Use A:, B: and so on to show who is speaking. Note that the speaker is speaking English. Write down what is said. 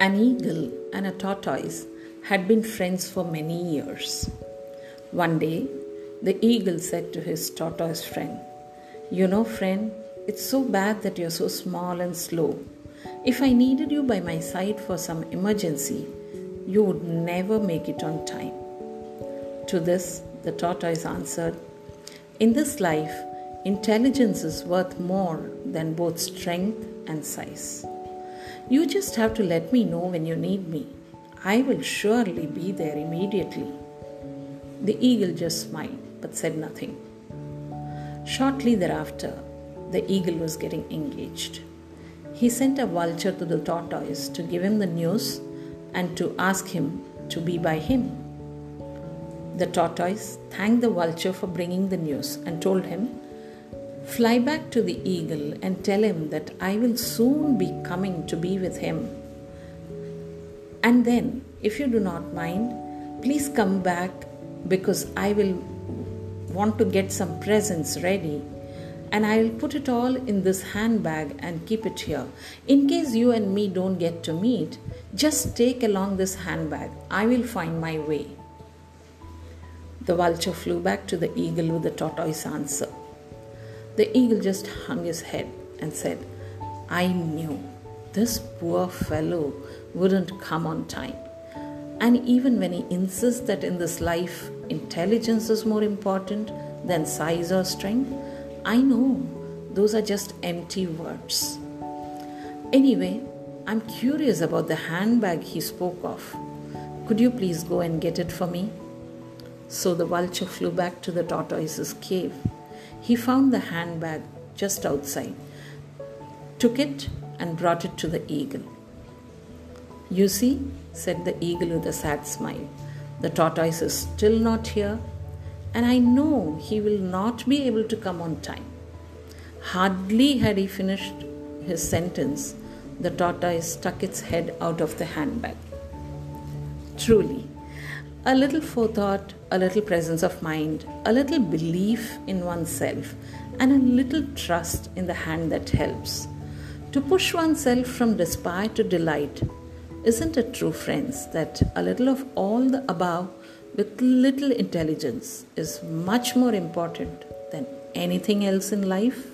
A: An eagle and a tortoise had been friends for many years. One day, the eagle said to his tortoise friend, You know, friend, it's so bad that you're so small and slow. If I needed you by my side for some emergency, you would never make it on time. To this, the tortoise answered, In this life, intelligence is worth more than both strength and size. You just have to let me know when you need me. I will surely be there immediately. The eagle just smiled but said nothing. Shortly thereafter, the eagle was getting engaged. He sent a vulture to the tortoise to give him the news and to ask him to be by him. The tortoise thanked the vulture for bringing the news and told him Fly back to the eagle and tell him that I will soon be coming to be with him. And then, if you do not mind, please come back because I will want to get some presents ready and I will put it all in this handbag and keep it here. In case you and me don't get to meet, just take along this handbag. I will find my way. The vulture flew back to the eagle with the tortoise answer. The eagle just hung his head and said, I knew this poor fellow wouldn't come on time. And even when he insists that in this life intelligence is more important than size or strength, I know those are just empty words. Anyway, I'm curious about the handbag he spoke of. Could you please go and get it for me? So the vulture flew back to the tortoise's cave he found the handbag just outside, took it, and brought it to the eagle. You see, said the eagle with a sad smile, the tortoise is still not here, and I know he will not be able to come on time. Hardly had he finished his sentence, the tortoise stuck its head out of the handbag. Truly, a little forethought, a little presence of mind, a little belief in oneself, and a little trust in the hand that helps. To push oneself from despair to delight isn't it true, friends, that a little of all the above with little intelligence is much more important than anything else in life?